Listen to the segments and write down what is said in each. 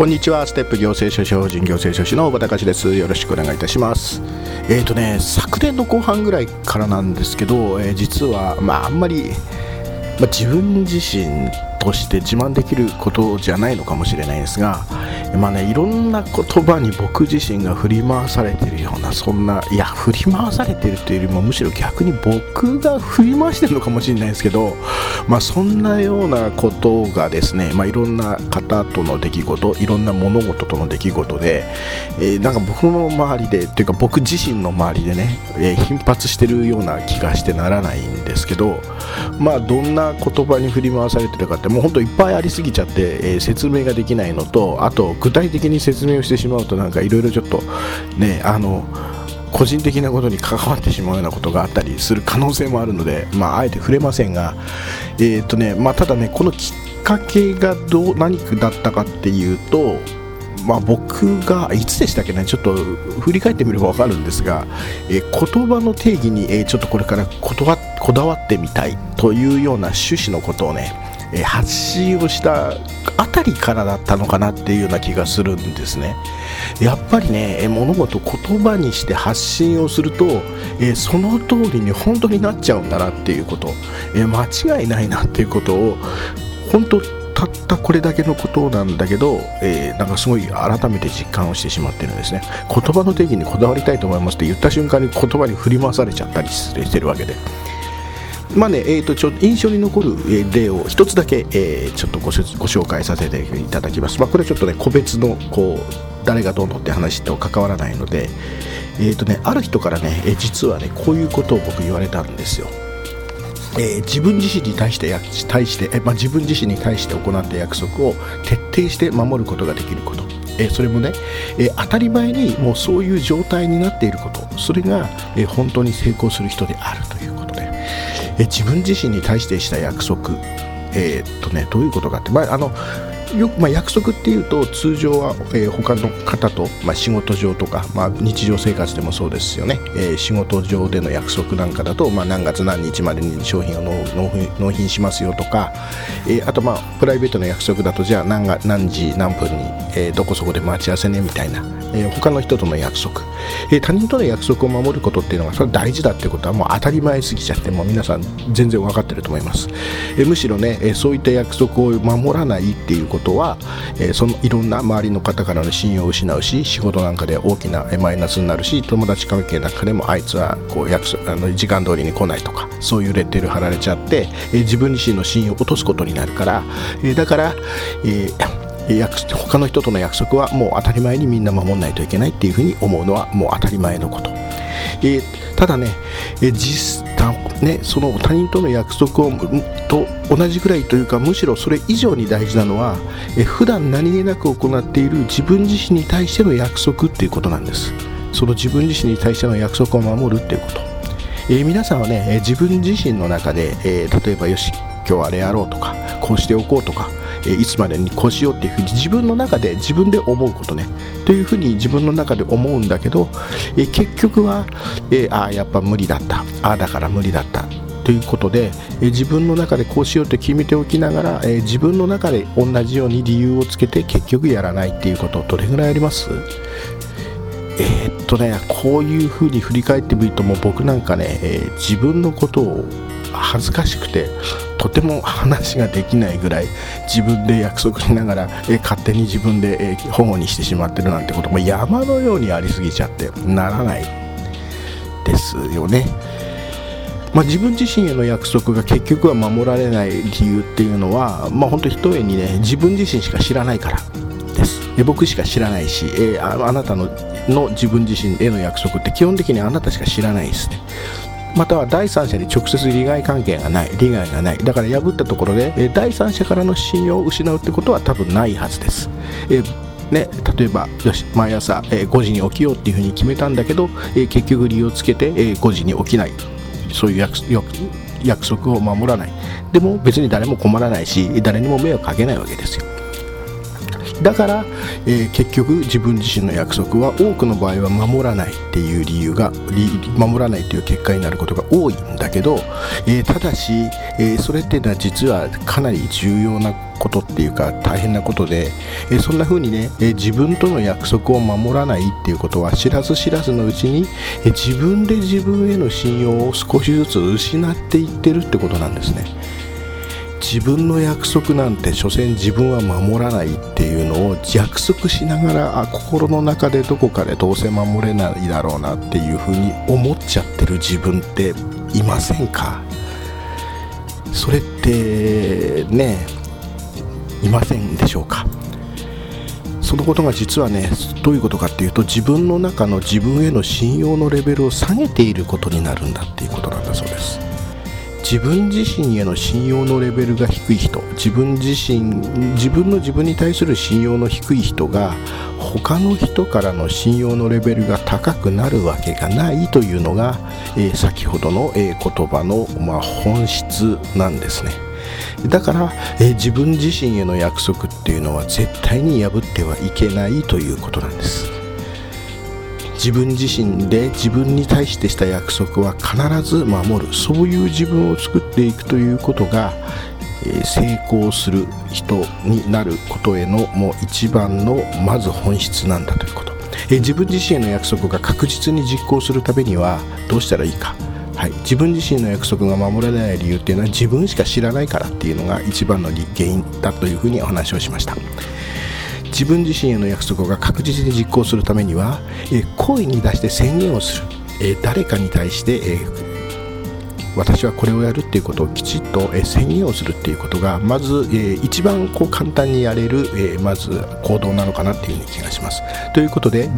こんにちは。ステップ行政書士法人行政書士の小場隆です。よろしくお願いいたします。えーとね昨年の後半ぐらいからなんですけど、えー、実はまああんまり、まあ、自分自身として自慢できることじゃないのかもしれないですがまあね、いろんな言葉に僕自身が振り回されてるようなそんないや振り回されているというよりもむしろ逆に僕が振り回してるのかもしれないですけど、まあ、そんなようなことがですね、まあ、いろんな方との出来事いろんな物事との出来事で、えー、なんか僕の周りでというか僕自身の周りでね、えー、頻発してるような気がしてならないんですけど、まあ、どんな言葉に振り回されてるかってもう本当いっぱいありすぎちゃって、えー、説明ができないのとあと具体的に説明をしてしまうとなんかいろいろちょっとねあの個人的なことに関わってしまうようなことがあったりする可能性もあるので、まあ、あえて触れませんが、えーとねまあ、ただねこのきっかけがどう何だったかっていうと、まあ、僕がいつでしたっけねちょっと振り返ってみれば分かるんですが、えー、言葉の定義に、えー、ちょっとこれからこだわってみたいというような趣旨のことをねえ発信をしたあたりからだったのかなっていうような気がするんですね。やっぱりね物事言葉にして発信をすると、えその通りに本当になっちゃうんだなっていうこと、え間違いないなっていうことを本当たったこれだけのことなんだけど、えー、なんかすごい改めて実感をしてしまってるんですね。言葉の定義にこだわりたいと思いますって言った瞬間に言葉に振り回されちゃったりしてるわけで。まあねえーと、ちょ印象に残る例を一つだけ、えー、ちょっとご紹介させていただきます。まあ、これはちょっとね個別のこう誰がどうのって話と関わらないので、えーとね、ある人からね、え実はねこういうことを僕言われたんですよ。えー、自分自身に対してや対して、えまあ、自分自身に対して行った約束を徹底して守ることができること、えー、それもね、えー、当たり前にもうそういう状態になっていることそれが、え本当に成功する人であるとえ自分自身に対してした約束。えー、っとねどういうことかって、まあ、あのよく、まあ、約束っていうと通常は、えー、他の方と、まあ、仕事上とか、まあ、日常生活でもそうですよね、えー、仕事上での約束なんかだと、まあ、何月何日までに商品を納品しますよとか、えー、あと、まあ、プライベートの約束だとじゃあ何が何時何分に、えー、どこそこで待ち合わせねみたいな、えー、他の人との約束、えー、他人との約束を守ることっていうのがそれ大事だってことはもう当たり前すぎちゃってもう皆さん全然分かってると思います、えー、むしろね、えー、そういった約束を守らないっていうこととは、えー、そのいろんな周りの方からの信用を失うし仕事なんかで大きなマイナスになるし友達関係なんかでもあいつはこう約束あの時間通りに来ないとかそういうレッテル貼られちゃって、えー、自分自身の信用を落とすことになるから、えー、だから、えー他の人との約束はもう当たり前にみんな守らないといけないっていうふうに思うのはもう当たり前のこと、えー、ただね、えー、実ね、その他人との約束をと同じぐらいというかむしろそれ以上に大事なのはえ普段何気なく行っている自分自身に対しての約束っていうことなんです。その自分自身に対しての約束を守るっていうこと、えー、皆さんはねえ自分自身の中で、えー、例えばよし今日あれやろうとかこうしておこうとかえいつまでにこうしようっていうふうに自分の中で自分で思うことね。というふうに自分の中で思うんだけど、え結局は、えああやっぱ無理だった。ああだから無理だった。ということで、え自分の中でこうしようと決めておきながら、え自分の中で同じように理由をつけて結局やらないっていうことどれぐらいあります？えー、っとねこういうふうに振り返ってみるともう僕なんかね、えー、自分のことを恥ずかしくてとても話ができないぐらい自分で約束しながら、え勝手に自分で、え保護にしてしまってるなんてことも山のようにありすぎちゃってならないですよね。まあ、自分自身への約束が結局は守られない理由っていうのは、まあ、本当ひとえにね自分自身しか知らないからです。僕しか知らないし、えー、ああなたのの自分自身への約束って基本的にあなたしか知らないです。ねまたは第三者に直接利害関係がない利害がない。だから破ったところで第三者からの信用を失うってことは多分ないはずです、えね、例えばよし毎朝、え5時に起きようっていうふうに決めたんだけど、え結局理由をつけて、え5時に起きないそういう約約束を守らない。でも別に誰も困らないし誰にも迷惑かけないわけですよ。だから、えー、結局自分自身の約束は多くの場合は守らないっていう理由が守らないという結果になることが多いんだけど、えー、ただし、えー、それっていうのは実はかなり重要なことっていうか大変なことで、えそんな風にね、え自分との約束を守らないっていうことは知らず知らずのうちに、え自分で自分への信用を少しずつ失っていってるってことなんですね。自分の約束なんて所詮自分は守らないっていうのを約束しながらあ心の中でどこかでどうせ守れないだろうなっていうふうに思っちゃってる自分っていませんか？それってねいませんでしょうか？そのことが実はねどういうことかっていうと自分の中の自分への信用のレベルを下げていることになるんだっていうことなんだそうです。自分自身への信用のレベルが低い人自分自身自分の自分に対する信用の低い人が他の人からの信用のレベルが高くなるわけがないというのが、えー、先ほどの、えー、言葉の、まあ、本質なんですね。だから、えー、自分自身への約束っていうのは絶対に破ってはいけないということなんです。自分自身で自分に対してした約束は必ず守る。そういう自分を作っていくということが、え成功する人になることへのもう一番のまず本質なんだということ、え自分自身への約束が確実に実行するためにはどうしたらいいか。はい、自分自身の約束が守られない理由っていうのは自分しか知らないからっていうのが一番の原因だというふうにお話をしました。自分自身への約束が確実に実行するためには、え声に出して宣言をする、え誰かに対して、え私はこれをやるっていうことをきちっと、え宣言をするっていうことがまず、え一番こう簡単にやれる、えまず行動なのかなっていうふうに気がします。ということで、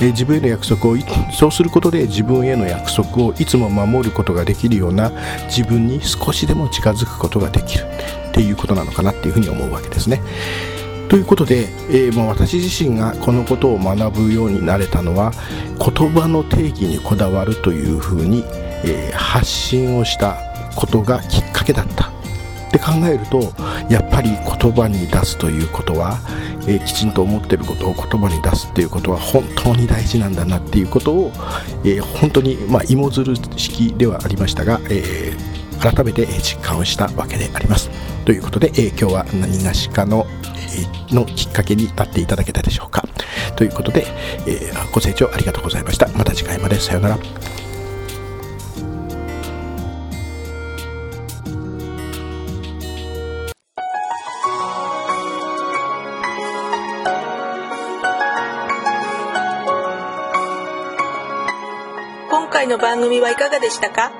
え自分への約束をそうすることで自分への約束をいつも守ることができるような自分に少しでも近づくことができるっていうことなのかなっていうふうに思うわけですね。ということで、えー、もう私自身がこのことを学ぶようになれたのは言葉の定義にこだわるというふうに、えー、発信をしたことがきっかけだった。って考えるとやっぱり言葉に出すということは、えー、きちんと思ってることを言葉に出すっていうことは本当に大事なんだなっていうことを、えー、本当に、まあ、芋づる式ではありましたが、えー、改めて実感をしたわけであります。ということで、え今日は何がしかののきっかけになっていただけたでしょうか。ということで、えー、ご清聴ありがとうございました。また次回まで。さようなら。今回の番組はいかがでしたか？